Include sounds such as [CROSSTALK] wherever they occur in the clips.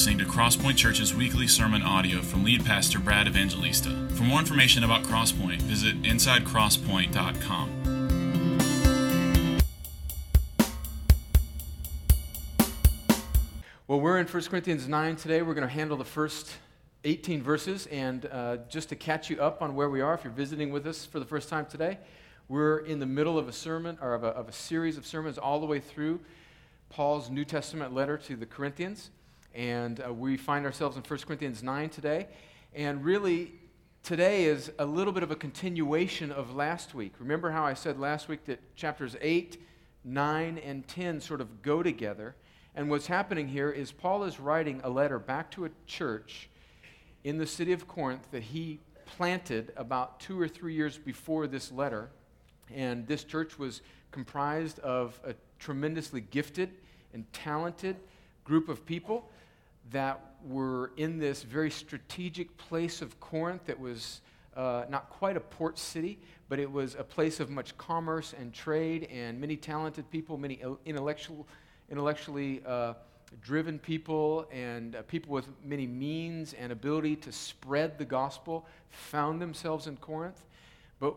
listening to Crosspoint Church's weekly sermon audio from lead pastor Brad Evangelista. For more information about Crosspoint, visit insidecrosspoint.com. Well, we're in 1 Corinthians 9 today. We're going to handle the first 18 verses. And uh, just to catch you up on where we are, if you're visiting with us for the first time today, we're in the middle of a sermon or of a, of a series of sermons all the way through Paul's New Testament letter to the Corinthians. And uh, we find ourselves in 1 Corinthians 9 today. And really, today is a little bit of a continuation of last week. Remember how I said last week that chapters 8, 9, and 10 sort of go together? And what's happening here is Paul is writing a letter back to a church in the city of Corinth that he planted about two or three years before this letter. And this church was comprised of a tremendously gifted and talented group of people that were in this very strategic place of Corinth that was uh, not quite a port city, but it was a place of much commerce and trade and many talented people, many intellectual, intellectually uh, driven people, and uh, people with many means and ability to spread the gospel found themselves in Corinth. But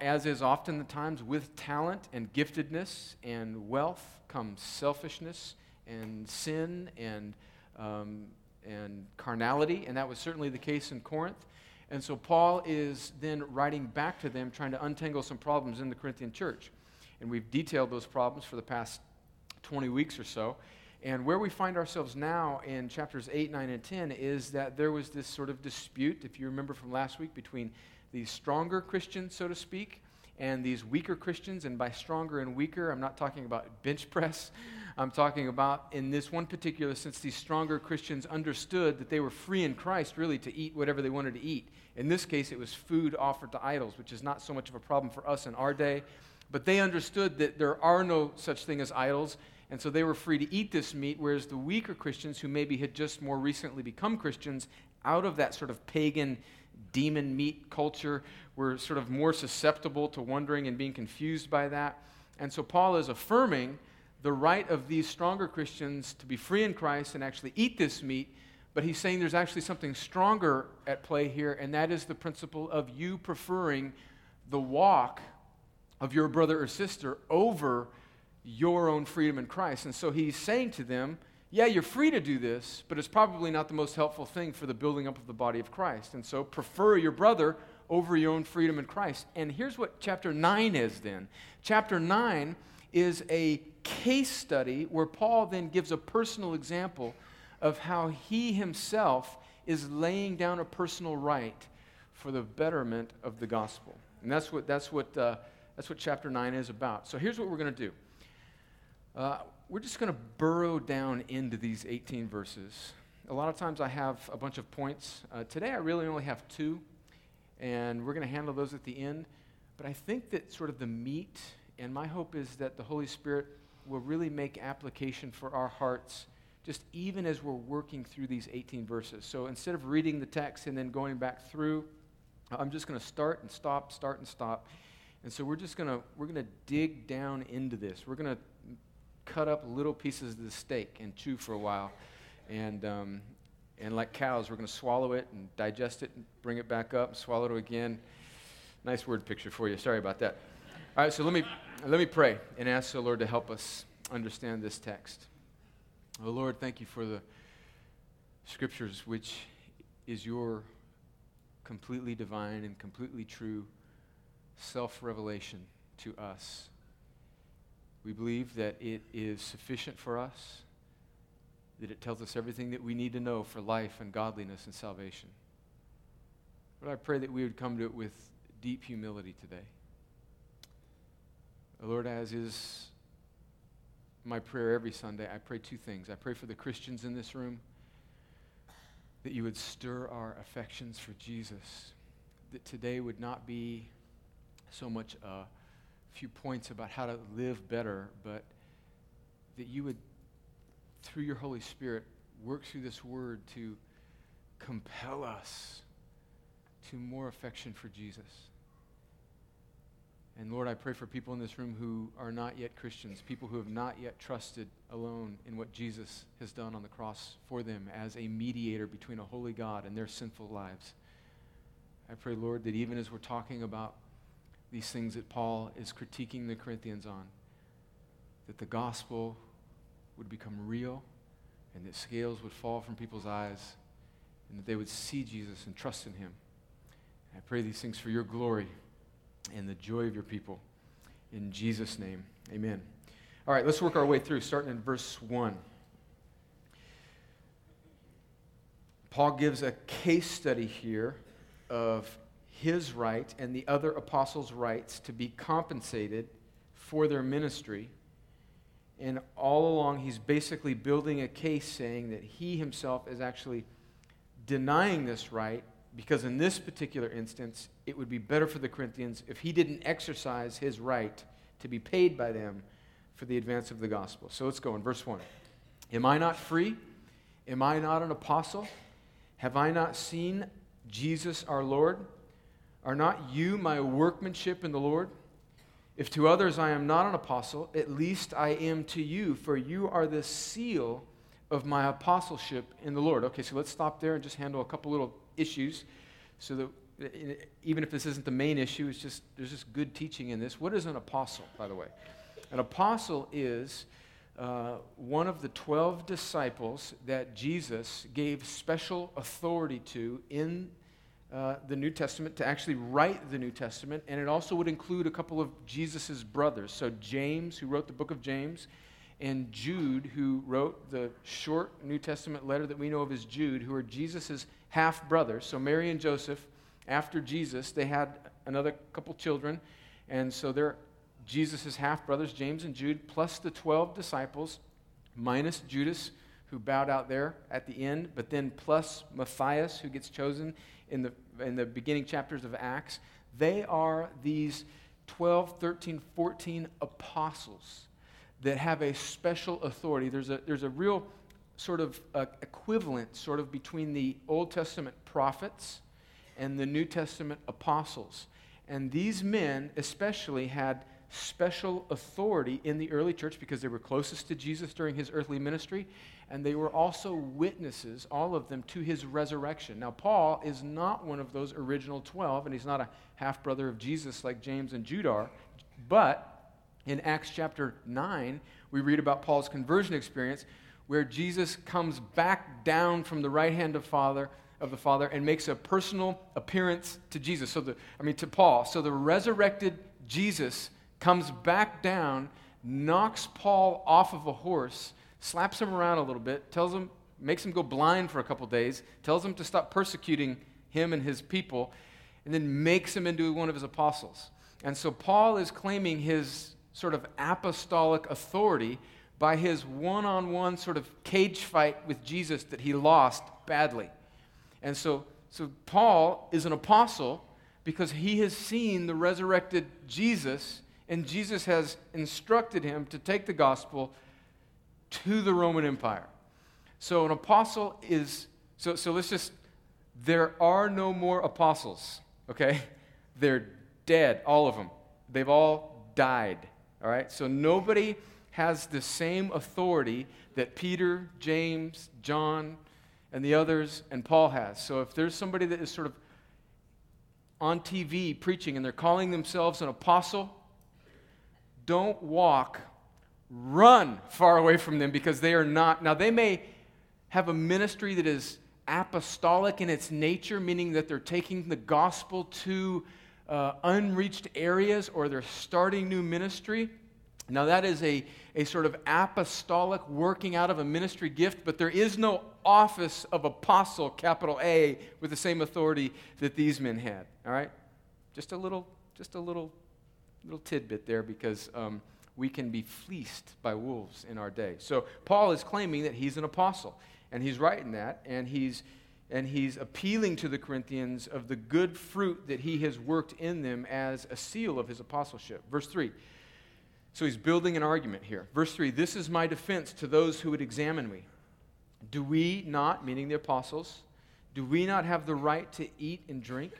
as is often the times, with talent and giftedness and wealth comes selfishness and sin and um, and carnality, and that was certainly the case in Corinth. And so Paul is then writing back to them, trying to untangle some problems in the Corinthian church. And we've detailed those problems for the past 20 weeks or so. And where we find ourselves now in chapters 8, 9, and 10 is that there was this sort of dispute, if you remember from last week, between these stronger Christians, so to speak, and these weaker Christians. And by stronger and weaker, I'm not talking about bench press. I'm talking about, in this one particular sense, these stronger Christians understood that they were free in Christ, really, to eat whatever they wanted to eat. In this case, it was food offered to idols, which is not so much of a problem for us in our day. But they understood that there are no such thing as idols, and so they were free to eat this meat, whereas the weaker Christians, who maybe had just more recently become Christians, out of that sort of pagan demon meat culture, were sort of more susceptible to wondering and being confused by that. And so Paul is affirming the right of these stronger Christians to be free in Christ and actually eat this meat, but he's saying there's actually something stronger at play here, and that is the principle of you preferring the walk of your brother or sister over your own freedom in Christ. And so he's saying to them, yeah, you're free to do this, but it's probably not the most helpful thing for the building up of the body of Christ. And so prefer your brother over your own freedom in Christ. And here's what chapter 9 is then. Chapter 9 is a case study where Paul then gives a personal example of how he himself is laying down a personal right for the betterment of the gospel. And that's what, that's what, uh, that's what chapter 9 is about. So here's what we're going to do uh, we're just going to burrow down into these 18 verses. A lot of times I have a bunch of points. Uh, today I really only have two, and we're going to handle those at the end. But I think that sort of the meat, and my hope is that the Holy Spirit will really make application for our hearts just even as we're working through these 18 verses. So instead of reading the text and then going back through, I'm just going to start and stop, start and stop. And so we're just going to we're going to dig down into this. We're going to cut up little pieces of the steak and chew for a while. And um, and like cows, we're going to swallow it and digest it and bring it back up, and swallow it again. Nice word picture for you. Sorry about that. All right, so let me let me pray and ask the Lord to help us understand this text. Oh Lord, thank you for the scriptures, which is your completely divine and completely true self revelation to us. We believe that it is sufficient for us, that it tells us everything that we need to know for life and godliness and salvation. But I pray that we would come to it with deep humility today. Lord, as is my prayer every Sunday, I pray two things. I pray for the Christians in this room that you would stir our affections for Jesus, that today would not be so much a few points about how to live better, but that you would, through your Holy Spirit, work through this word to compel us to more affection for Jesus. And Lord, I pray for people in this room who are not yet Christians, people who have not yet trusted alone in what Jesus has done on the cross for them as a mediator between a holy God and their sinful lives. I pray, Lord, that even as we're talking about these things that Paul is critiquing the Corinthians on, that the gospel would become real and that scales would fall from people's eyes and that they would see Jesus and trust in him. I pray these things for your glory and the joy of your people. In Jesus' name, amen. All right, let's work our way through, starting in verse 1. Paul gives a case study here of his right and the other apostles' rights to be compensated for their ministry. And all along, he's basically building a case saying that he himself is actually denying this right because, in this particular instance, it would be better for the Corinthians if he didn't exercise his right to be paid by them for the advance of the gospel. So let's go in verse 1. Am I not free? Am I not an apostle? Have I not seen Jesus our Lord? Are not you my workmanship in the Lord? If to others I am not an apostle, at least I am to you, for you are the seal of my apostleship in the Lord. Okay, so let's stop there and just handle a couple little issues so that even if this isn't the main issue, it's just there's just good teaching in this. What is an apostle, by the way? An apostle is uh, one of the 12 disciples that Jesus gave special authority to in uh, the New Testament to actually write the New Testament, and it also would include a couple of Jesus' brothers. So, James, who wrote the book of James, and Jude, who wrote the short New Testament letter that we know of as Jude, who are Jesus' half brothers. So, Mary and Joseph, after Jesus, they had another couple children, and so they're Jesus' half brothers, James and Jude, plus the 12 disciples, minus Judas, who bowed out there at the end, but then plus Matthias, who gets chosen in the, in the beginning chapters of Acts. They are these 12, 13, 14 apostles that have a special authority. There's a, there's a real sort of uh, equivalent sort of between the Old Testament prophets and the New Testament apostles. And these men especially had special authority in the early church because they were closest to Jesus during his earthly ministry, and they were also witnesses, all of them, to his resurrection. Now, Paul is not one of those original 12, and he's not a half brother of Jesus like James and Jude are, but in Acts chapter 9, we read about Paul's conversion experience where Jesus comes back down from the right hand of Father of the Father and makes a personal appearance to Jesus. So the I mean to Paul. So the resurrected Jesus comes back down, knocks Paul off of a horse, slaps him around a little bit, tells him, makes him go blind for a couple days, tells him to stop persecuting him and his people, and then makes him into one of his apostles. And so Paul is claiming his sort of apostolic authority by his one on one sort of cage fight with Jesus that he lost badly. And so, so Paul is an apostle because he has seen the resurrected Jesus and Jesus has instructed him to take the gospel to the Roman Empire. So an apostle is, so, so let's just, there are no more apostles, okay? [LAUGHS] They're dead, all of them. They've all died, all right? So nobody has the same authority that Peter, James, John, and the others, and Paul has. So if there's somebody that is sort of on TV preaching and they're calling themselves an apostle, don't walk, run far away from them because they are not. Now, they may have a ministry that is apostolic in its nature, meaning that they're taking the gospel to uh, unreached areas or they're starting new ministry. Now, that is a, a sort of apostolic working out of a ministry gift, but there is no office of apostle, capital A, with the same authority that these men had. All right? Just a little, just a little little tidbit there because um, we can be fleeced by wolves in our day. So Paul is claiming that he's an apostle, and he's writing that, and he's and he's appealing to the Corinthians of the good fruit that he has worked in them as a seal of his apostleship. Verse 3. So he's building an argument here. Verse 3 This is my defense to those who would examine me. Do we not, meaning the apostles, do we not have the right to eat and drink?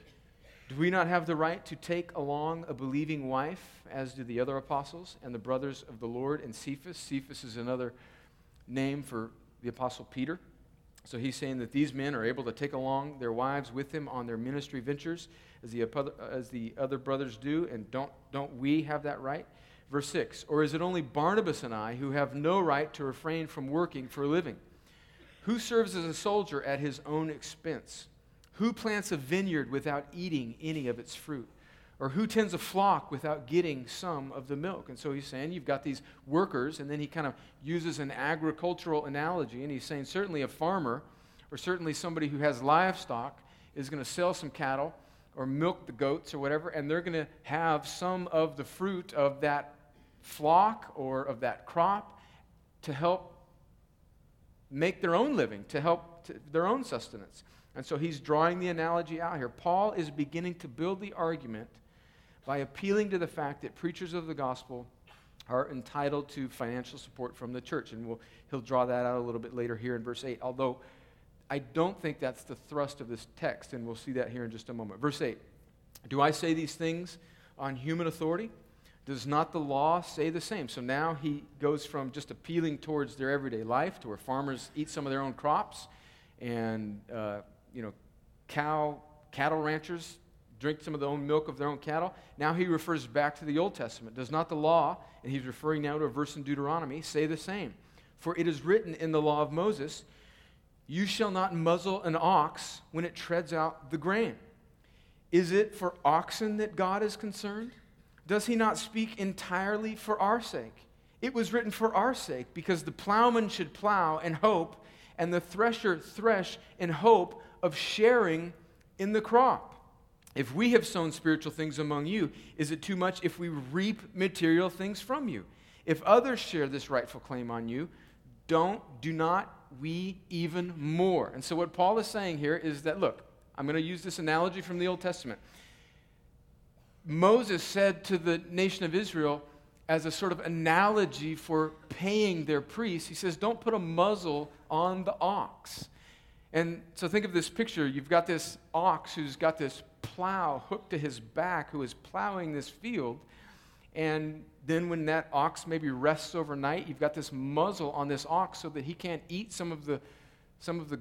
Do we not have the right to take along a believing wife, as do the other apostles and the brothers of the Lord and Cephas? Cephas is another name for the apostle Peter. So he's saying that these men are able to take along their wives with them on their ministry ventures, as the, as the other brothers do, and don't, don't we have that right? Verse 6 Or is it only Barnabas and I who have no right to refrain from working for a living? Who serves as a soldier at his own expense? Who plants a vineyard without eating any of its fruit? Or who tends a flock without getting some of the milk? And so he's saying you've got these workers, and then he kind of uses an agricultural analogy, and he's saying certainly a farmer, or certainly somebody who has livestock, is going to sell some cattle or milk the goats or whatever, and they're going to have some of the fruit of that flock or of that crop to help make their own living, to help to their own sustenance. And so he's drawing the analogy out here. Paul is beginning to build the argument by appealing to the fact that preachers of the gospel are entitled to financial support from the church. And we'll, he'll draw that out a little bit later here in verse 8, although I don't think that's the thrust of this text, and we'll see that here in just a moment. Verse 8 Do I say these things on human authority? Does not the law say the same? So now he goes from just appealing towards their everyday life to where farmers eat some of their own crops and uh, you know, cow, cattle ranchers drink some of the own milk of their own cattle. Now he refers back to the Old Testament. Does not the law, and he's referring now to a verse in Deuteronomy, say the same? For it is written in the law of Moses, You shall not muzzle an ox when it treads out the grain. Is it for oxen that God is concerned? Does he not speak entirely for our sake? It was written for our sake, because the plowman should plow and hope, and the thresher thresh in hope of sharing in the crop. If we have sown spiritual things among you, is it too much if we reap material things from you? If others share this rightful claim on you, don't, do not we even more? And so, what Paul is saying here is that, look, I'm going to use this analogy from the Old Testament. Moses said to the nation of Israel, as a sort of analogy for paying their priests, he says, Don't put a muzzle on the ox. And so think of this picture. You've got this ox who's got this plow hooked to his back who is plowing this field. And then when that ox maybe rests overnight, you've got this muzzle on this ox so that he can't eat some of the, some of the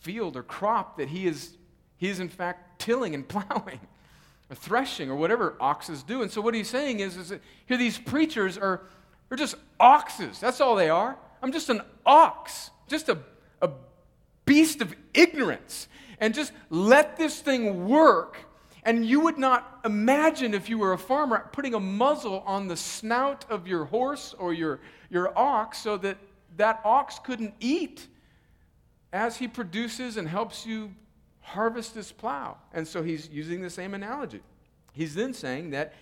field or crop that he is, he is in fact tilling and [LAUGHS] plowing or threshing or whatever oxes do. And so what he's saying is, is that here these preachers are they're just oxes. That's all they are. I'm just an ox, just a, a beast of ignorance. And just let this thing work. And you would not imagine if you were a farmer putting a muzzle on the snout of your horse or your, your ox so that that ox couldn't eat as he produces and helps you harvest this plow. And so he's using the same analogy. He's then saying that,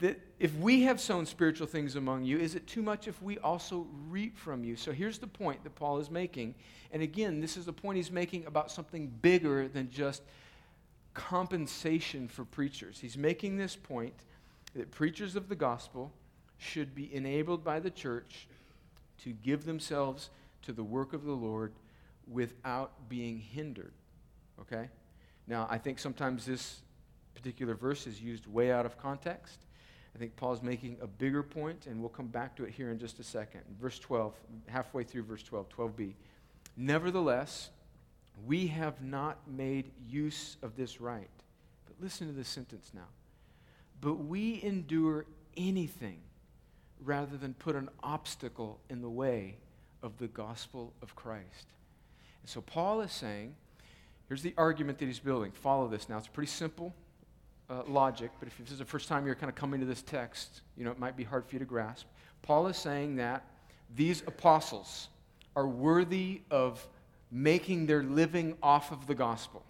that if we have sown spiritual things among you, is it too much if we also reap from you? So here's the point that Paul is making. And again, this is the point he's making about something bigger than just compensation for preachers. He's making this point that preachers of the gospel should be enabled by the church to give themselves to the work of the Lord without being hindered. Okay? Now, I think sometimes this particular verse is used way out of context. I think Paul's making a bigger point, and we'll come back to it here in just a second. Verse 12, halfway through verse 12, 12b. Nevertheless, we have not made use of this right. But listen to this sentence now. But we endure anything rather than put an obstacle in the way of the gospel of Christ. And so Paul is saying, Here's the argument that he's building. Follow this now. It's pretty simple uh, logic, but if this is the first time you're kind of coming to this text, you know, it might be hard for you to grasp. Paul is saying that these apostles are worthy of making their living off of the gospel.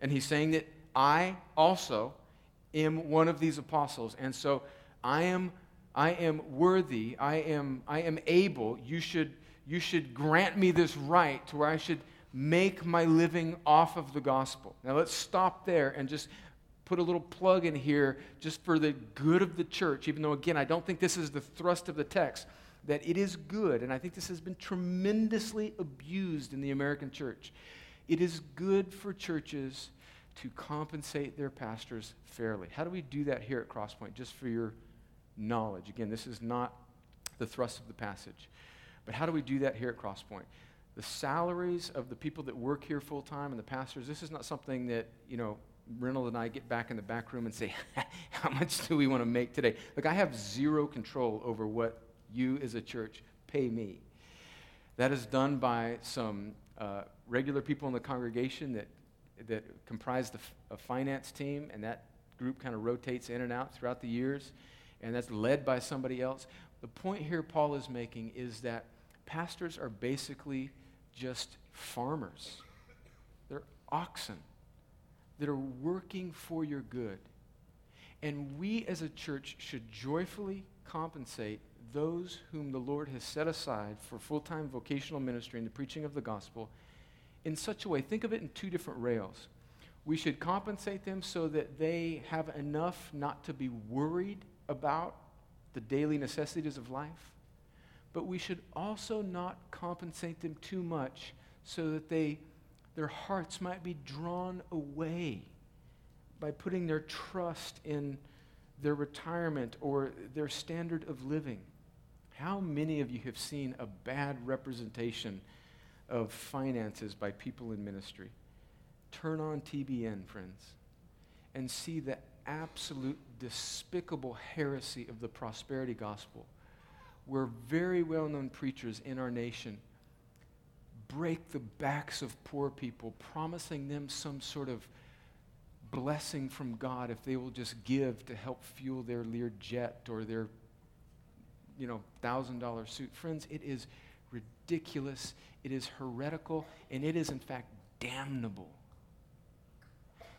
And he's saying that I also am one of these apostles. And so I am, I am worthy, I am, I am able, you should, you should grant me this right to where I should make my living off of the gospel. Now let's stop there and just put a little plug in here just for the good of the church, even though, again, I don't think this is the thrust of the text, that it is good, and I think this has been tremendously abused in the American church. It is good for churches to compensate their pastors fairly. How do we do that here at Crosspoint? Just for your knowledge. Again, this is not the thrust of the passage. But how do we do that here at Crosspoint? The salaries of the people that work here full time and the pastors, this is not something that, you know, Reynolds and I get back in the back room and say, [LAUGHS] How much do we want to make today? Look, I have zero control over what you as a church pay me. That is done by some uh, regular people in the congregation that, that comprise the finance team, and that group kind of rotates in and out throughout the years, and that's led by somebody else. The point here Paul is making is that pastors are basically just farmers, they're oxen that are working for your good. And we as a church should joyfully compensate those whom the Lord has set aside for full time vocational ministry and the preaching of the gospel in such a way. Think of it in two different rails. We should compensate them so that they have enough not to be worried about the daily necessities of life. But we should also not compensate them too much so that they their hearts might be drawn away by putting their trust in their retirement or their standard of living. How many of you have seen a bad representation of finances by people in ministry? Turn on TBN, friends, and see the absolute despicable heresy of the prosperity gospel, where very well known preachers in our nation break the backs of poor people, promising them some sort of blessing from God if they will just give to help fuel their Lear jet or their, you know, thousand dollar suit. Friends, it is ridiculous, it is heretical, and it is in fact damnable.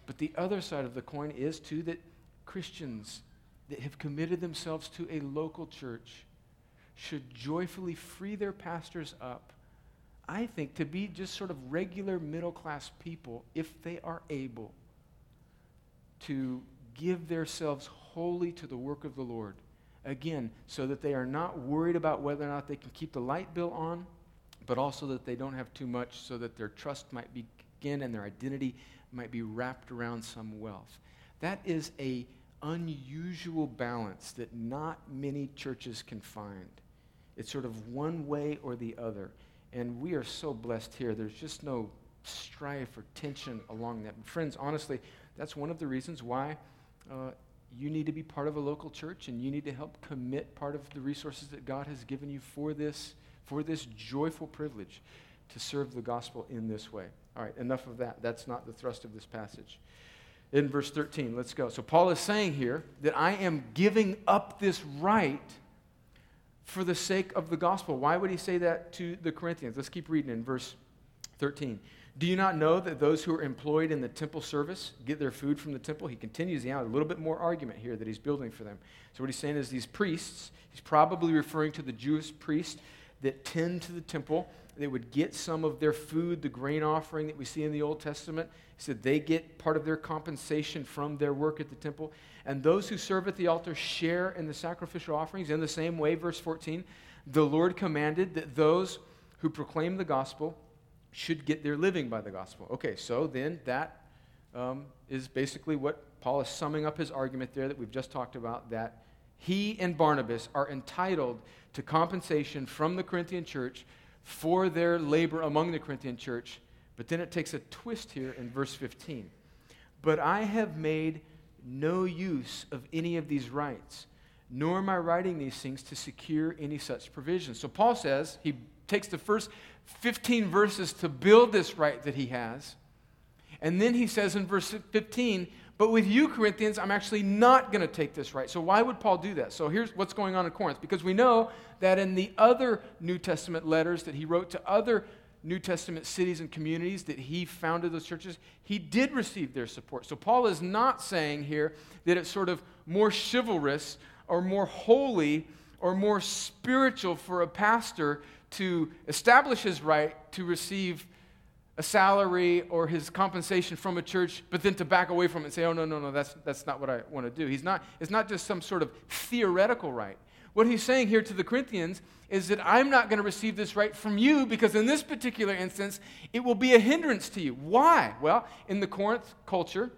But the other side of the coin is too that Christians that have committed themselves to a local church should joyfully free their pastors up I think, to be just sort of regular middle class people if they are able to give themselves wholly to the work of the Lord. Again, so that they are not worried about whether or not they can keep the light bill on, but also that they don't have too much so that their trust might begin and their identity might be wrapped around some wealth. That is a unusual balance that not many churches can find. It's sort of one way or the other. And we are so blessed here. There's just no strife or tension along that. friends, honestly, that's one of the reasons why uh, you need to be part of a local church and you need to help commit part of the resources that God has given you for this, for this joyful privilege to serve the gospel in this way. All right, enough of that. That's not the thrust of this passage. In verse 13, let's go. So Paul is saying here that I am giving up this right for the sake of the gospel. Why would he say that to the Corinthians? Let's keep reading in verse 13. Do you not know that those who are employed in the temple service get their food from the temple? He continues out a little bit more argument here that he's building for them. So, what he's saying is these priests, he's probably referring to the Jewish priests that tend to the temple. They would get some of their food, the grain offering that we see in the Old Testament. Said they get part of their compensation from their work at the temple. And those who serve at the altar share in the sacrificial offerings. In the same way, verse 14, the Lord commanded that those who proclaim the gospel should get their living by the gospel. Okay, so then that um, is basically what Paul is summing up his argument there that we've just talked about that he and Barnabas are entitled to compensation from the Corinthian church for their labor among the Corinthian church. But then it takes a twist here in verse 15. But I have made no use of any of these rights, nor am I writing these things to secure any such provision. So Paul says, he takes the first 15 verses to build this right that he has. And then he says in verse 15, but with you, Corinthians, I'm actually not going to take this right. So, why would Paul do that? So, here's what's going on in Corinth. Because we know that in the other New Testament letters that he wrote to other New Testament cities and communities that he founded those churches, he did receive their support. So, Paul is not saying here that it's sort of more chivalrous or more holy or more spiritual for a pastor to establish his right to receive a salary or his compensation from a church, but then to back away from it and say, oh, no, no, no, that's, that's not what I want to do. He's not, it's not just some sort of theoretical right. What he's saying here to the Corinthians is that I'm not going to receive this right from you because in this particular instance, it will be a hindrance to you. Why? Well, in the Corinth culture,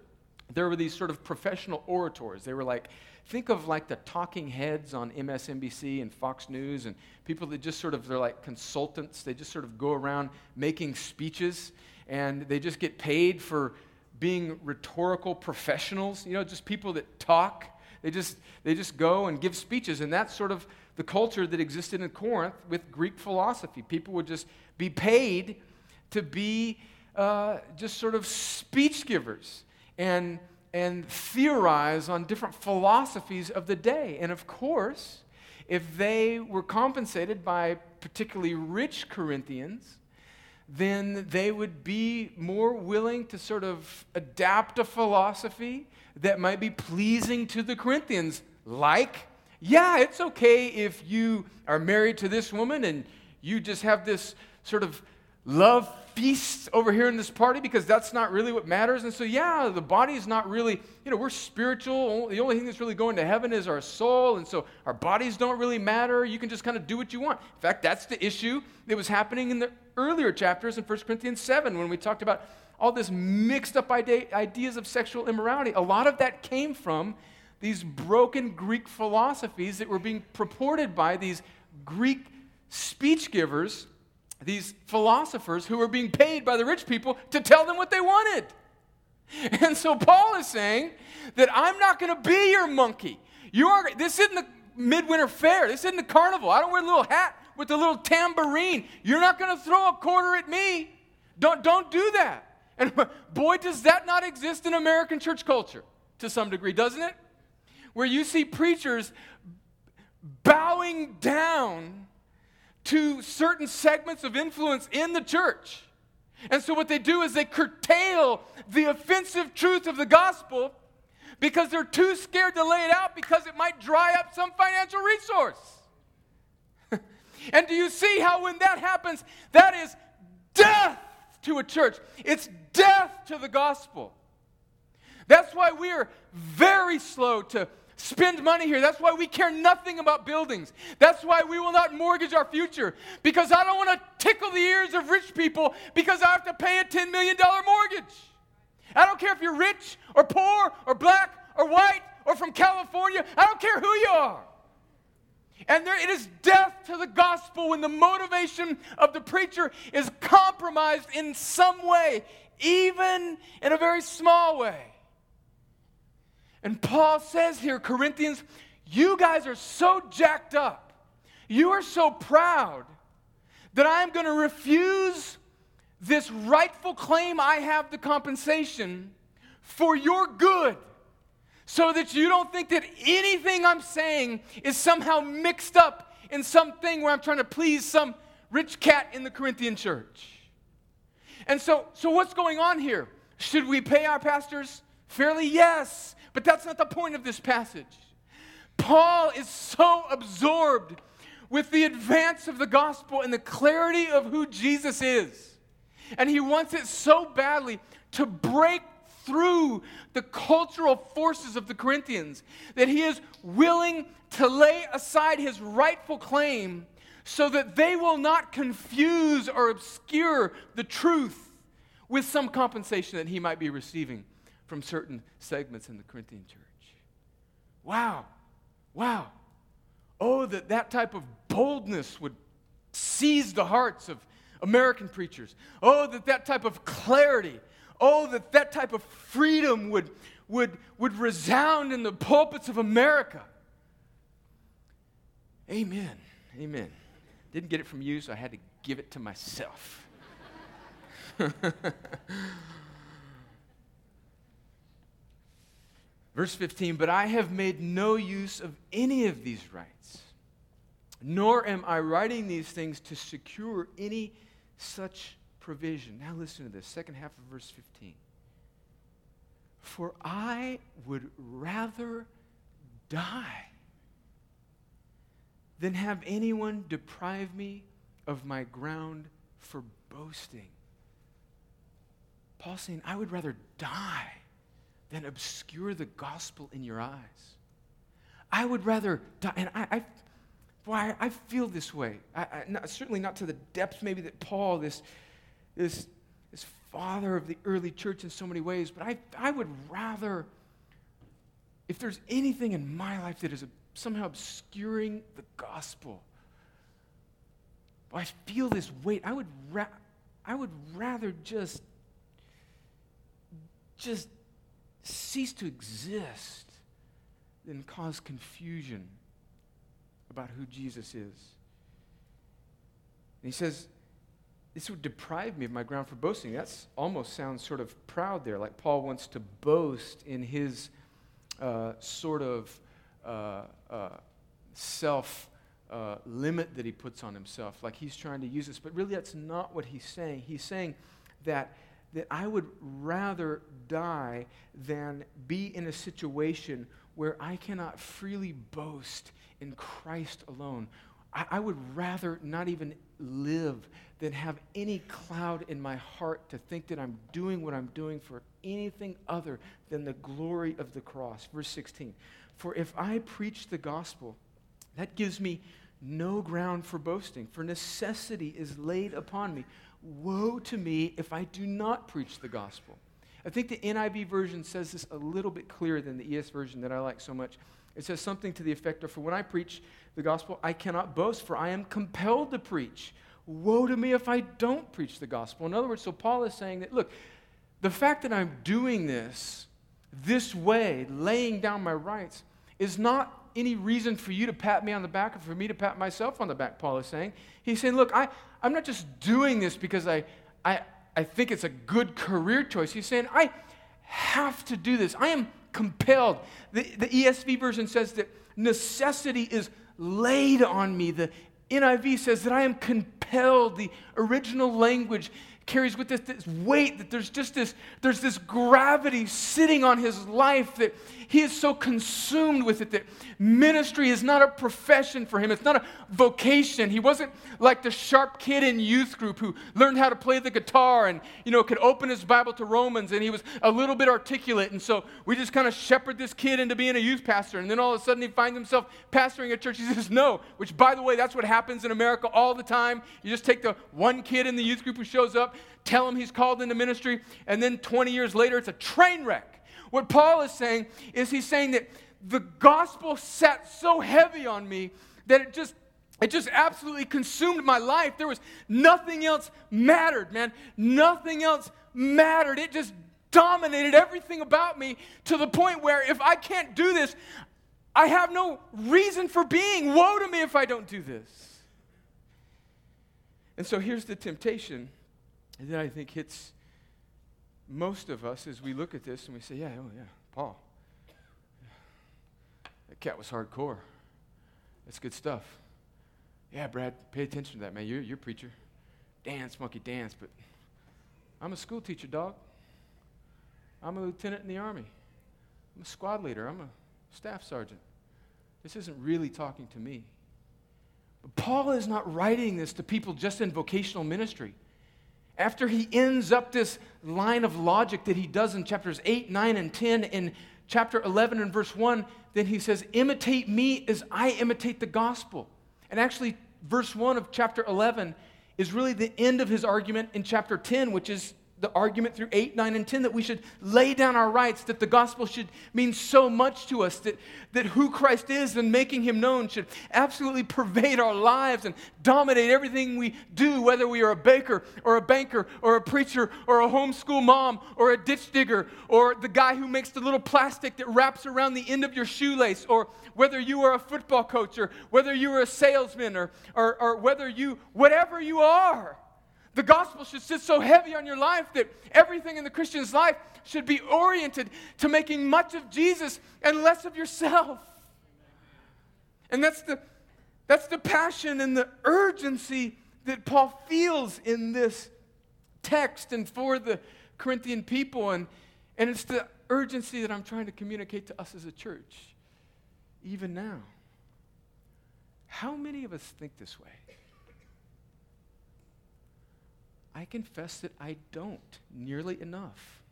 there were these sort of professional orators. They were like, think of like the talking heads on MSNBC and Fox News and people that just sort of, they're like consultants. They just sort of go around making speeches and they just get paid for being rhetorical professionals, you know, just people that talk. They just, they just go and give speeches. And that's sort of the culture that existed in Corinth with Greek philosophy. People would just be paid to be uh, just sort of speech givers and, and theorize on different philosophies of the day. And of course, if they were compensated by particularly rich Corinthians, then they would be more willing to sort of adapt a philosophy that might be pleasing to the Corinthians, like, yeah, it's okay if you are married to this woman and you just have this sort of love feast over here in this party because that's not really what matters. And so, yeah, the body is not really, you know, we're spiritual. The only thing that's really going to heaven is our soul. And so our bodies don't really matter. You can just kind of do what you want. In fact, that's the issue that was happening in the earlier chapters in 1 Corinthians 7 when we talked about all this mixed up ideas of sexual immorality. A lot of that came from these broken Greek philosophies that were being purported by these Greek speech givers these philosophers who were being paid by the rich people to tell them what they wanted. And so Paul is saying that I'm not going to be your monkey. You are this isn't the midwinter fair. This isn't the carnival. I don't wear a little hat with a little tambourine. You're not going to throw a quarter at me. Don't don't do that. And [LAUGHS] boy, does that not exist in American church culture to some degree, doesn't it? Where you see preachers bowing down to certain segments of influence in the church. And so, what they do is they curtail the offensive truth of the gospel because they're too scared to lay it out because it might dry up some financial resource. [LAUGHS] and do you see how, when that happens, that is death to a church? It's death to the gospel. That's why we are very slow to spend money here. That's why we care nothing about buildings. That's why we will not mortgage our future because I don't want to tickle the ears of rich people because I have to pay a $10 million mortgage. I don't care if you're rich or poor or black or white or from California. I don't care who you are. And there, it is death to the gospel when the motivation of the preacher is compromised in some way, even in a very small way. And Paul says here, Corinthians, you guys are so jacked up. You are so proud that I am going to refuse this rightful claim I have the compensation for your good so that you don't think that anything I'm saying is somehow mixed up in something where I'm trying to please some rich cat in the Corinthian church. And so, so what's going on here? Should we pay our pastors fairly? Yes. But that's not the point of this passage. Paul is so absorbed with the advance of the gospel and the clarity of who Jesus is. And he wants it so badly to break through the cultural forces of the Corinthians that he is willing to lay aside his rightful claim so that they will not confuse or obscure the truth with some compensation that he might be receiving from certain segments in the Corinthian church. Wow. Wow. Oh, that that type of boldness would seize the hearts of American preachers. Oh, that that type of clarity. Oh, that that type of freedom would, would, would resound in the pulpits of America. Amen. Amen. Didn't get it from you, so I had to give it to myself. [LAUGHS] Verse 15, but I have made no use of any of these rights, nor am I writing these things to secure any such provision. Now listen to this, second half of verse 15. For I would rather die than have anyone deprive me of my ground for boasting. Paul saying, I would rather die than obscure the gospel in your eyes. I would rather die. And I, I, boy, I, feel this way. I, I, not, certainly not to the depth maybe that Paul, this, this, this father of the early church in so many ways, but I, I would rather, if there's anything in my life that is somehow obscuring the gospel, I feel this weight. I would, ra- I would rather just, just cease to exist than cause confusion about who Jesus is. And he says, This would deprive me of my ground for boasting. That almost sounds sort of proud there, like Paul wants to boast in his uh, sort of uh, uh, self. Uh, limit that he puts on himself, like he's trying to use this. But really, that's not what he's saying. He's saying that, that I would rather die than be in a situation where I cannot freely boast in Christ alone. I, I would rather not even live than have any cloud in my heart to think that I'm doing what I'm doing for anything other than the glory of the cross. Verse 16. For if I preach the gospel, that gives me no ground for boasting, for necessity is laid upon me. Woe to me if I do not preach the gospel. I think the NIV version says this a little bit clearer than the ESV version that I like so much. It says something to the effect of For when I preach the gospel, I cannot boast, for I am compelled to preach. Woe to me if I don't preach the gospel. In other words, so Paul is saying that, look, the fact that I'm doing this this way, laying down my rights, is not any reason for you to pat me on the back or for me to pat myself on the back, Paul is saying. He's saying, look, I, I'm not just doing this because I, I, I think it's a good career choice. He's saying, I have to do this. I am compelled. The, the ESV version says that necessity is laid on me. The NIV says that I am compelled. The original language carries with it this weight that there's just this there's this gravity sitting on his life that he is so consumed with it that ministry is not a profession for him. It's not a vocation. He wasn't like the sharp kid in youth group who learned how to play the guitar and you know could open his bible to romans and he was a little bit articulate. And so we just kind of shepherd this kid into being a youth pastor. And then all of a sudden he finds himself pastoring a church. He says no which by the way that's what happens in america all the time. You just take the one kid in the youth group who shows up tell him he's called into ministry, and then 20 years later, it's a train wreck. What Paul is saying is he's saying that the gospel sat so heavy on me that it just it just absolutely consumed my life. There was nothing else mattered, man. Nothing else mattered. It just dominated everything about me to the point where if I can't do this, I have no reason for being. Woe to me if I don't do this. And so here's the temptation that I think hits most of us as we look at this and we say, yeah, oh yeah, Paul. That cat was hardcore. That's good stuff. Yeah, Brad, pay attention to that, man. You're, you're a preacher. Dance, monkey, dance. But I'm a school teacher, dog. I'm a lieutenant in the Army. I'm a squad leader. I'm a staff sergeant. This isn't really talking to me. But Paul is not writing this to people just in vocational ministry after he ends up this line of logic that he does in chapters 8, 9, and 10, in chapter 11 and verse 1, then he says, Imitate me as I imitate the gospel. And actually, verse 1 of chapter 11 is really the end of his argument in chapter 10, which is the argument through 8, 9, and 10 that we should lay down our rights, that the gospel should mean so much to us, that, that who Christ is and making him known should absolutely pervade our lives and dominate everything we do, whether we are a baker or a banker or a preacher or a homeschool mom or a ditch digger or the guy who makes the little plastic that wraps around the end of your shoelace or whether you are a football coach or whether you are a salesman or, or, or whether you, whatever you are. The gospel should sit so heavy on your life that everything in the Christian's life should be oriented to making much of Jesus and less of yourself. And that's the, that's the passion and the urgency that Paul feels in this text and for the Corinthian people. And, and it's the urgency that I'm trying to communicate to us as a church, even now. How many of us think this way? I confess that I don't nearly enough.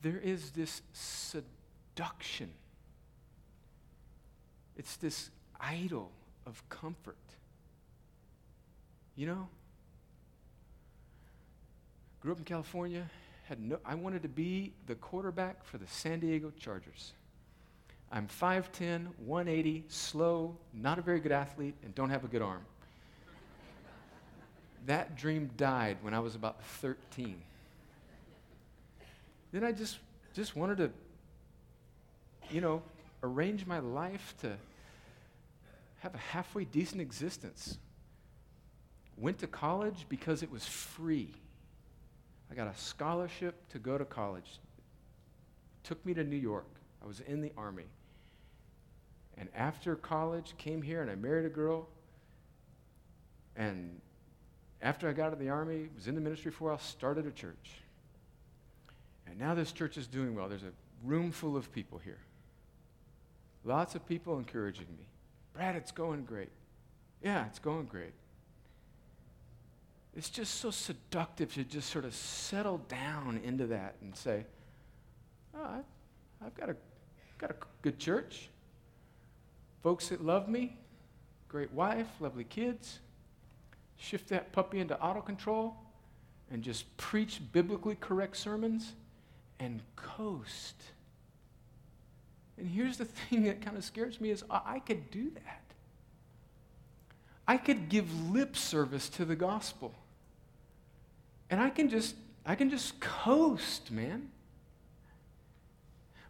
There is this seduction It's this idol of comfort. You know? Grew up in California, had no I wanted to be the quarterback for the San Diego Chargers. I'm 5'10, 180, slow, not a very good athlete, and don't have a good arm. That dream died when I was about 13. Then I just just wanted to you know, arrange my life to have a halfway decent existence. Went to college because it was free. I got a scholarship to go to college. Took me to New York. I was in the army. And after college, came here and I married a girl. And after I got out of the army, was in the ministry for a while, started a church. And now this church is doing well. There's a room full of people here. Lots of people encouraging me. Brad, it's going great. Yeah, it's going great. It's just so seductive to just sort of settle down into that and say, oh, I, have got a, got a good church, folks that love me, great wife, lovely kids. Shift that puppy into auto control and just preach biblically correct sermons and coast. And here's the [LAUGHS] thing that kind of scares me is I could do that. I could give lip service to the gospel. And I can just I can just coast, man.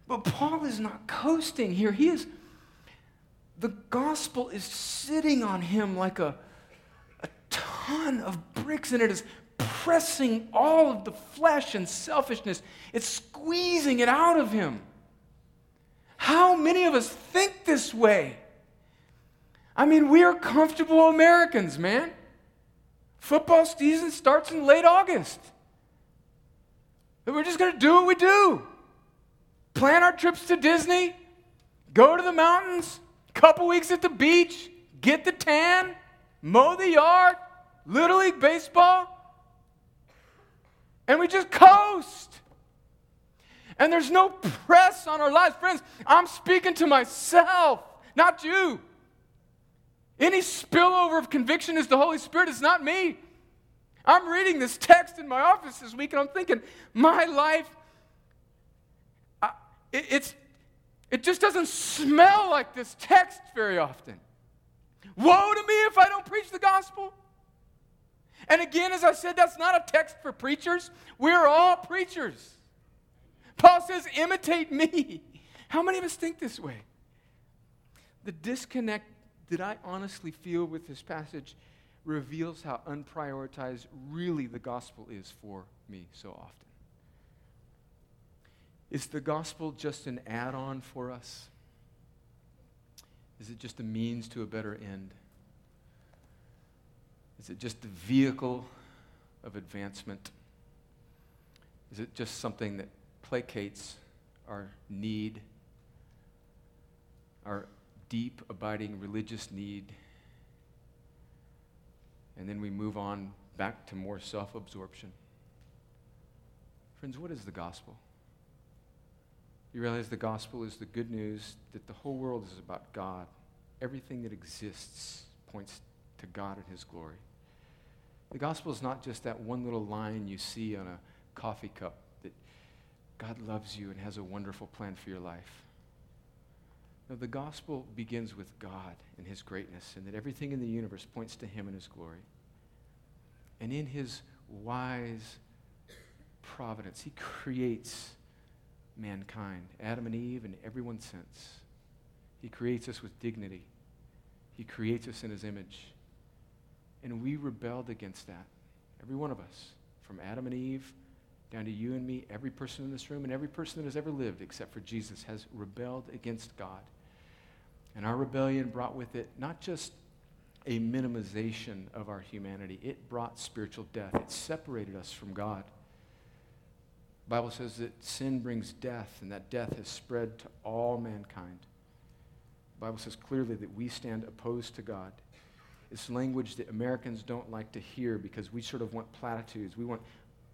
But Paul is not coasting here. He is the gospel is sitting on him like a, ton of bricks, and it is pressing all of the flesh and selfishness. It's squeezing it out of him. How many of us think this way? I mean, we are comfortable Americans, man. Football season starts in late August. And we're just going to do what we do. Plan our trips to Disney, go to the mountains, couple weeks at the beach, get the tan, mow the yard, Little League baseball, and we just coast and there's no press on our lives. Friends, I'm speaking to myself, not you. Any spillover of conviction is the Holy Spirit, it's not me. I'm reading this text in my office this week and I'm thinking, my life, I, it, it's, it just doesn't smell like this text very often. Woe to me if I don't preach the gospel. And again, as I said, that's not a text for preachers. We're all preachers. Paul says, imitate me. How many of us think this way? The disconnect that I honestly feel with this passage reveals how unprioritized really the gospel is for me so often. Is the gospel just an add on for us? Is it just a means to a better end? Is it just the vehicle of advancement? Is it just something that placates our need, our deep, abiding religious need. And then we move on back to more self absorption. Friends, what is the gospel? You realize the gospel is the good news that the whole world is about God. Everything that exists points to God and His glory. The gospel is not just that one little line you see on a coffee cup that God loves you and has a wonderful plan for your life. Now, the gospel begins with God and his greatness, and that everything in the universe points to him and his glory. And in his wise providence, he creates mankind, Adam and Eve, and everyone since. He creates us with dignity, he creates us in his image. And we rebelled against that, every one of us, from Adam and Eve down to you and me, every person in this room, and every person that has ever lived except for Jesus has rebelled against God. And our rebellion brought with it not just a minimization of our humanity, it brought spiritual death. It separated us from God. The Bible says that sin brings death, and that death has spread to all mankind. The Bible says clearly that we stand opposed to God. It's language that Americans don't like to hear because we sort of want platitudes. We want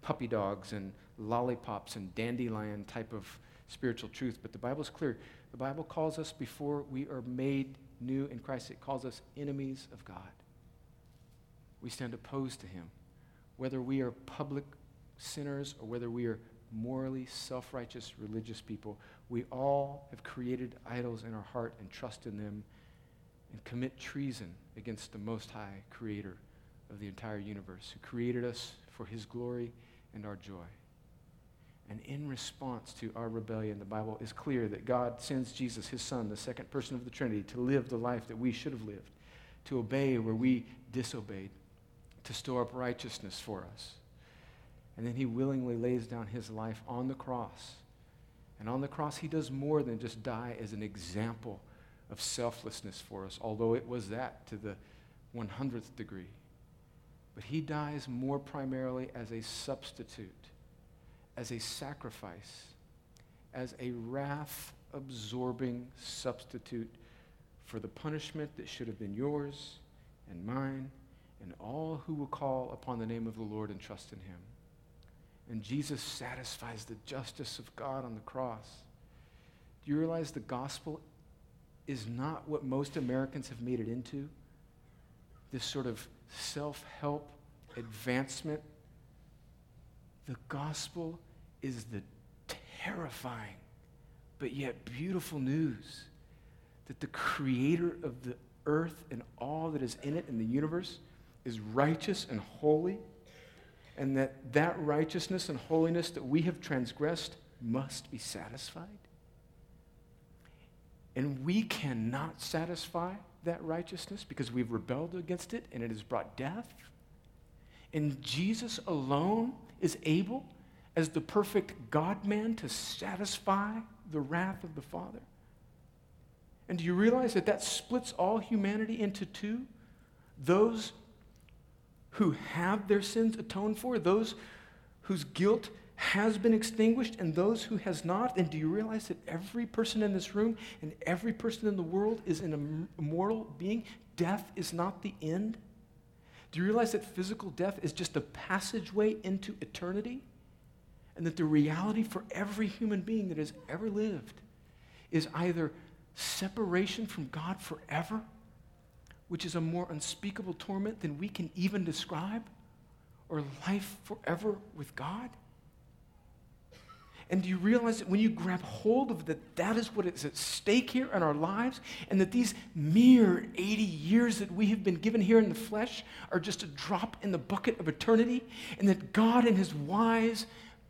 puppy dogs and lollipops and dandelion type of spiritual truth. But the Bible's clear. The Bible calls us before we are made new in Christ. It calls us enemies of God. We stand opposed to him. Whether we are public sinners or whether we are morally self righteous religious people, we all have created idols in our heart and trust in them and commit treason against the Most High Creator of the entire universe, who created us for His glory and our joy. And in response to our rebellion, the Bible is clear that God sends Jesus, His Son, the second person of the Trinity, to live the life that we should have lived, to obey where we disobeyed, to store up righteousness for us. And then He willingly lays down His life on the cross. And on the cross, He does more than just die as an example of selflessness for us, although it was that to the 100th degree. But he dies more primarily as a substitute, as a sacrifice, as a wrath absorbing substitute for the punishment that should have been yours and mine and all who will call upon the name of the Lord and trust in him. And Jesus satisfies the justice of God on the cross. Do you realize the gospel is not what most Americans have made it into? This sort of self help advancement. The gospel is the terrifying but yet beautiful news that the creator of the earth and all that is in it in the universe is righteous and holy and that that righteousness and holiness that we have transgressed must be satisfied and we cannot satisfy that righteousness because we've rebelled against it and it has brought death. And Jesus alone is able, as the perfect God man, to satisfy the wrath of the Father. And do you realize that that splits all humanity into two? Those who have their sins atoned for, those whose guilt has been extinguished and those who has not and do you realize that every person in this room and every person in the world is an immortal being? Death is not the end. Do you realize that physical death is just a passageway into eternity? And that the reality for every human being that has ever lived is either separation from god forever which is a more unspeakable torment than we can even describe or life forever with god and do you realize that when you grab hold of that, that is what is at stake here in our lives, and that these mere 80 years that we have been given here in the flesh are just a drop in the bucket of eternity, and that God, in His wise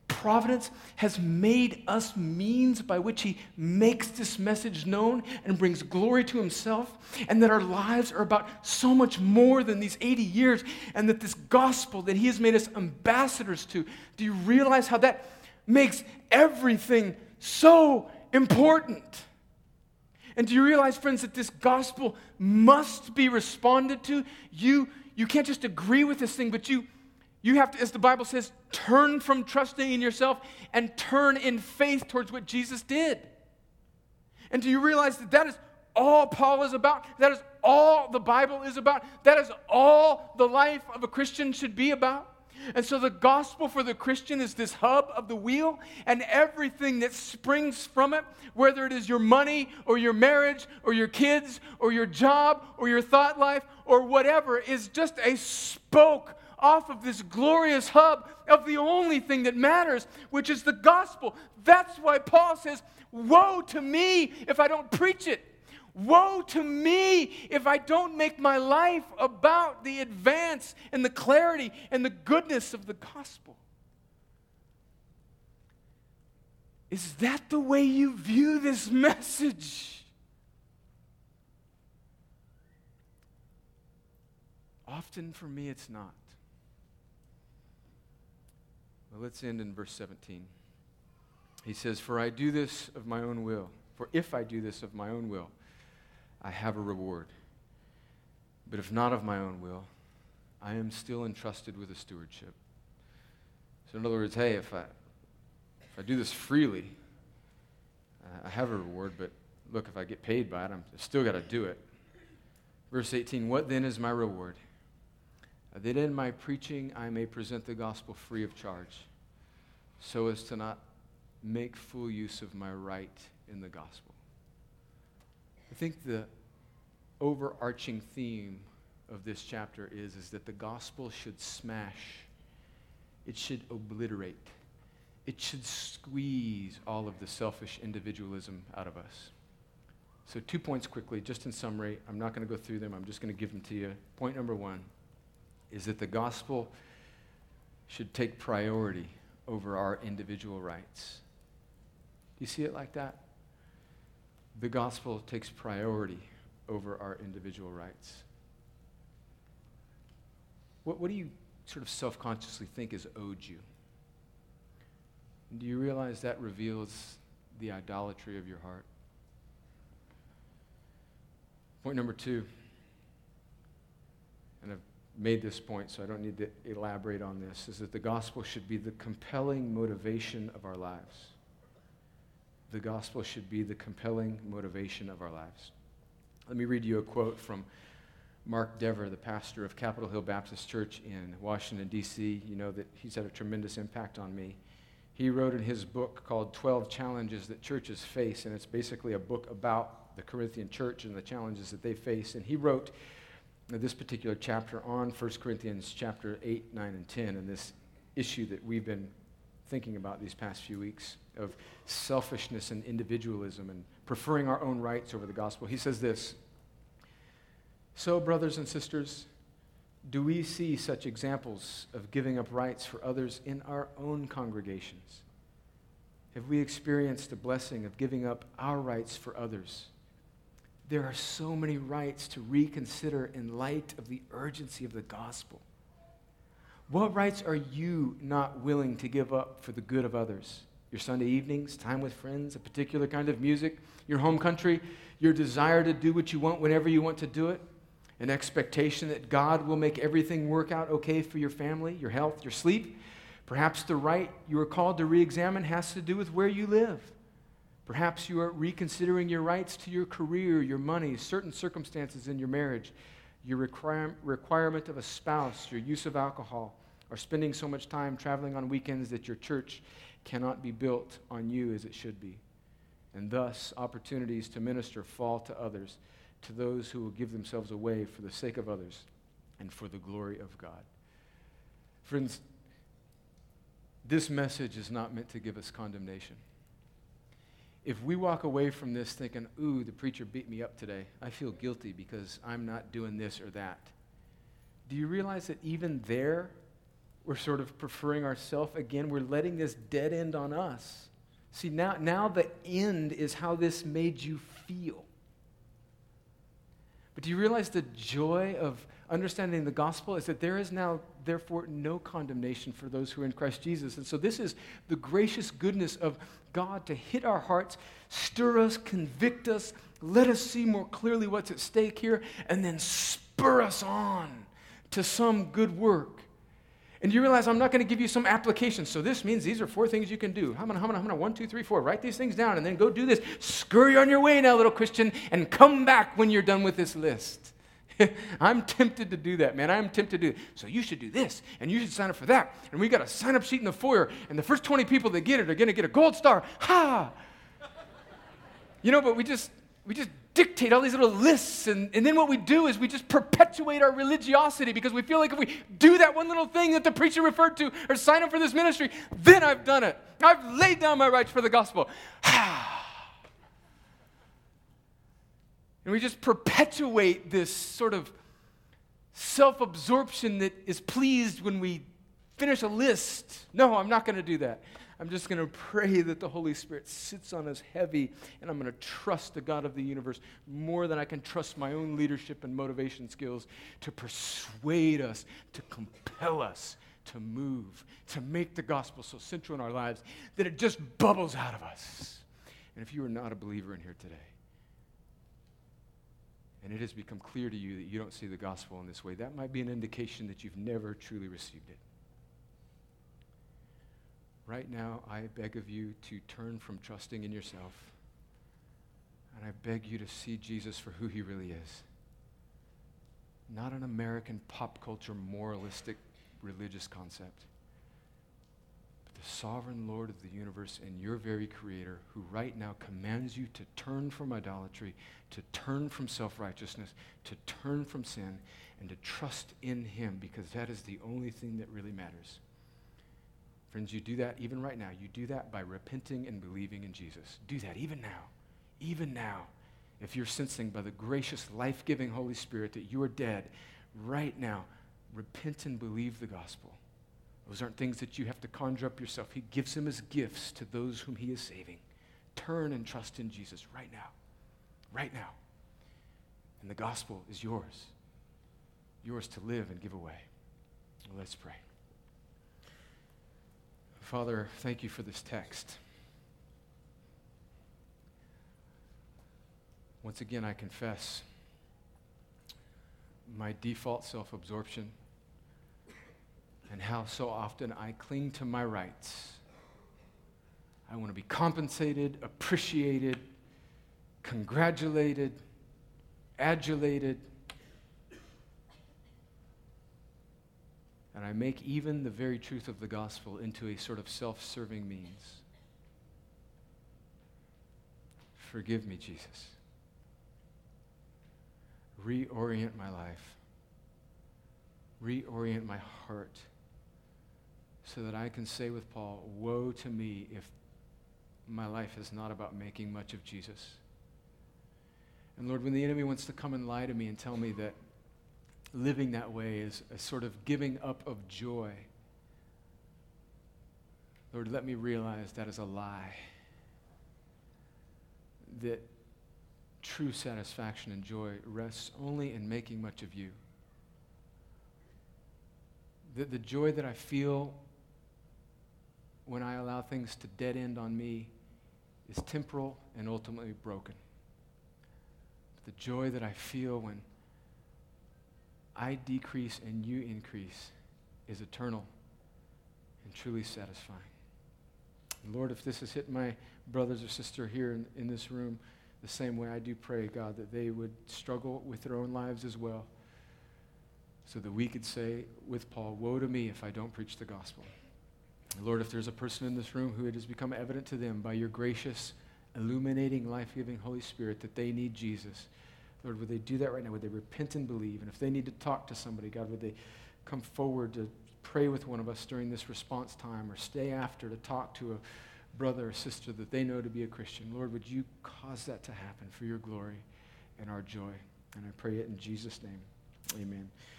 providence, has made us means by which He makes this message known and brings glory to Himself, and that our lives are about so much more than these 80 years, and that this gospel that He has made us ambassadors to, do you realize how that? Makes everything so important. And do you realize, friends, that this gospel must be responded to? You, you can't just agree with this thing, but you, you have to, as the Bible says, turn from trusting in yourself and turn in faith towards what Jesus did. And do you realize that that is all Paul is about? That is all the Bible is about? That is all the life of a Christian should be about? And so the gospel for the Christian is this hub of the wheel, and everything that springs from it, whether it is your money or your marriage or your kids or your job or your thought life or whatever, is just a spoke off of this glorious hub of the only thing that matters, which is the gospel. That's why Paul says, Woe to me if I don't preach it. Woe to me if I don't make my life about the advance and the clarity and the goodness of the gospel. Is that the way you view this message? Often for me, it's not. Well, let's end in verse 17. He says, For I do this of my own will. For if I do this of my own will, I have a reward. But if not of my own will, I am still entrusted with a stewardship. So, in other words, hey, if I, if I do this freely, uh, I have a reward, but look, if I get paid by it, I'm still got to do it. Verse 18 What then is my reward? Uh, that in my preaching I may present the gospel free of charge, so as to not make full use of my right in the gospel. I think the, overarching theme of this chapter is, is that the gospel should smash, it should obliterate, it should squeeze all of the selfish individualism out of us. So, two points quickly, just in summary. I'm not going to go through them, I'm just going to give them to you. Point number one is that the gospel should take priority over our individual rights. Do you see it like that? The gospel takes priority over our individual rights. What, what do you sort of self consciously think is owed you? Do you realize that reveals the idolatry of your heart? Point number two, and I've made this point, so I don't need to elaborate on this, is that the gospel should be the compelling motivation of our lives. The gospel should be the compelling motivation of our lives. Let me read you a quote from Mark Dever, the pastor of Capitol Hill Baptist Church in Washington, D.C. You know that he's had a tremendous impact on me. He wrote in his book called 12 Challenges That Churches Face, and it's basically a book about the Corinthian church and the challenges that they face. And he wrote this particular chapter on 1 Corinthians chapter 8, 9, and 10, and this issue that we've been thinking about these past few weeks of selfishness and individualism and preferring our own rights over the gospel. He says this So, brothers and sisters, do we see such examples of giving up rights for others in our own congregations? Have we experienced the blessing of giving up our rights for others? There are so many rights to reconsider in light of the urgency of the gospel. What rights are you not willing to give up for the good of others? Your Sunday evenings, time with friends, a particular kind of music, your home country, your desire to do what you want whenever you want to do it, an expectation that God will make everything work out okay for your family, your health, your sleep. Perhaps the right you are called to re examine has to do with where you live. Perhaps you are reconsidering your rights to your career, your money, certain circumstances in your marriage, your require- requirement of a spouse, your use of alcohol, or spending so much time traveling on weekends that your church cannot be built on you as it should be. And thus, opportunities to minister fall to others, to those who will give themselves away for the sake of others and for the glory of God. Friends, this message is not meant to give us condemnation if we walk away from this thinking, ooh, the preacher beat me up today, I feel guilty because I'm not doing this or that, do you realize that even there, we're sort of preferring ourselves again? We're letting this dead end on us. See, now, now the end is how this made you feel. But do you realize the joy of understanding the gospel is that there is now, therefore, no condemnation for those who are in Christ Jesus. And so, this is the gracious goodness of God to hit our hearts, stir us, convict us, let us see more clearly what's at stake here, and then spur us on to some good work. And you realize I'm not going to give you some application. So this means these are four things you can do. How many, how many, how many? One, two, three, four. Write these things down and then go do this. Scurry on your way now, little Christian, and come back when you're done with this list. [LAUGHS] I'm tempted to do that, man. I'm tempted to do it. So you should do this, and you should sign up for that. And we got a sign up sheet in the foyer, and the first 20 people that get it are going to get a gold star. Ha! You know, but we just we just dictate all these little lists, and, and then what we do is we just perpetuate our religiosity because we feel like if we do that one little thing that the preacher referred to or sign up for this ministry, then I've done it. I've laid down my rights for the gospel. [SIGHS] And we just perpetuate this sort of self absorption that is pleased when we finish a list. No, I'm not going to do that. I'm just going to pray that the Holy Spirit sits on us heavy, and I'm going to trust the God of the universe more than I can trust my own leadership and motivation skills to persuade us, to compel us to move, to make the gospel so central in our lives that it just bubbles out of us. And if you are not a believer in here today, and it has become clear to you that you don't see the gospel in this way, that might be an indication that you've never truly received it. Right now, I beg of you to turn from trusting in yourself, and I beg you to see Jesus for who he really is. Not an American pop culture moralistic religious concept, but the sovereign Lord of the universe and your very creator, who right now commands you to turn from idolatry, to turn from self righteousness, to turn from sin, and to trust in him, because that is the only thing that really matters. Friends, you do that even right now. You do that by repenting and believing in Jesus. Do that even now. Even now. If you're sensing by the gracious, life giving Holy Spirit that you are dead, right now, repent and believe the gospel. Those aren't things that you have to conjure up yourself. He gives them as gifts to those whom He is saving. Turn and trust in Jesus right now. Right now. And the gospel is yours. Yours to live and give away. Let's pray. Father, thank you for this text. Once again, I confess my default self absorption and how so often I cling to my rights. I want to be compensated, appreciated, congratulated, adulated. And I make even the very truth of the gospel into a sort of self serving means. Forgive me, Jesus. Reorient my life. Reorient my heart so that I can say with Paul, Woe to me if my life is not about making much of Jesus. And Lord, when the enemy wants to come and lie to me and tell me that living that way is a sort of giving up of joy, Lord, let me realize that is a lie. That true satisfaction and joy rests only in making much of you. That the joy that I feel when I allow things to dead end on me is temporal and ultimately broken. But the joy that I feel when I decrease and you increase is eternal and truly satisfying. And Lord, if this has hit my brothers or sister here in, in this room the same way, I do pray, God, that they would struggle with their own lives as well so that we could say with Paul, Woe to me if I don't preach the gospel. Lord, if there's a person in this room who it has become evident to them by your gracious, illuminating, life giving Holy Spirit that they need Jesus, Lord, would they do that right now? Would they repent and believe? And if they need to talk to somebody, God, would they come forward to pray with one of us during this response time or stay after to talk to a brother or sister that they know to be a Christian? Lord, would you cause that to happen for your glory and our joy? And I pray it in Jesus' name. Amen.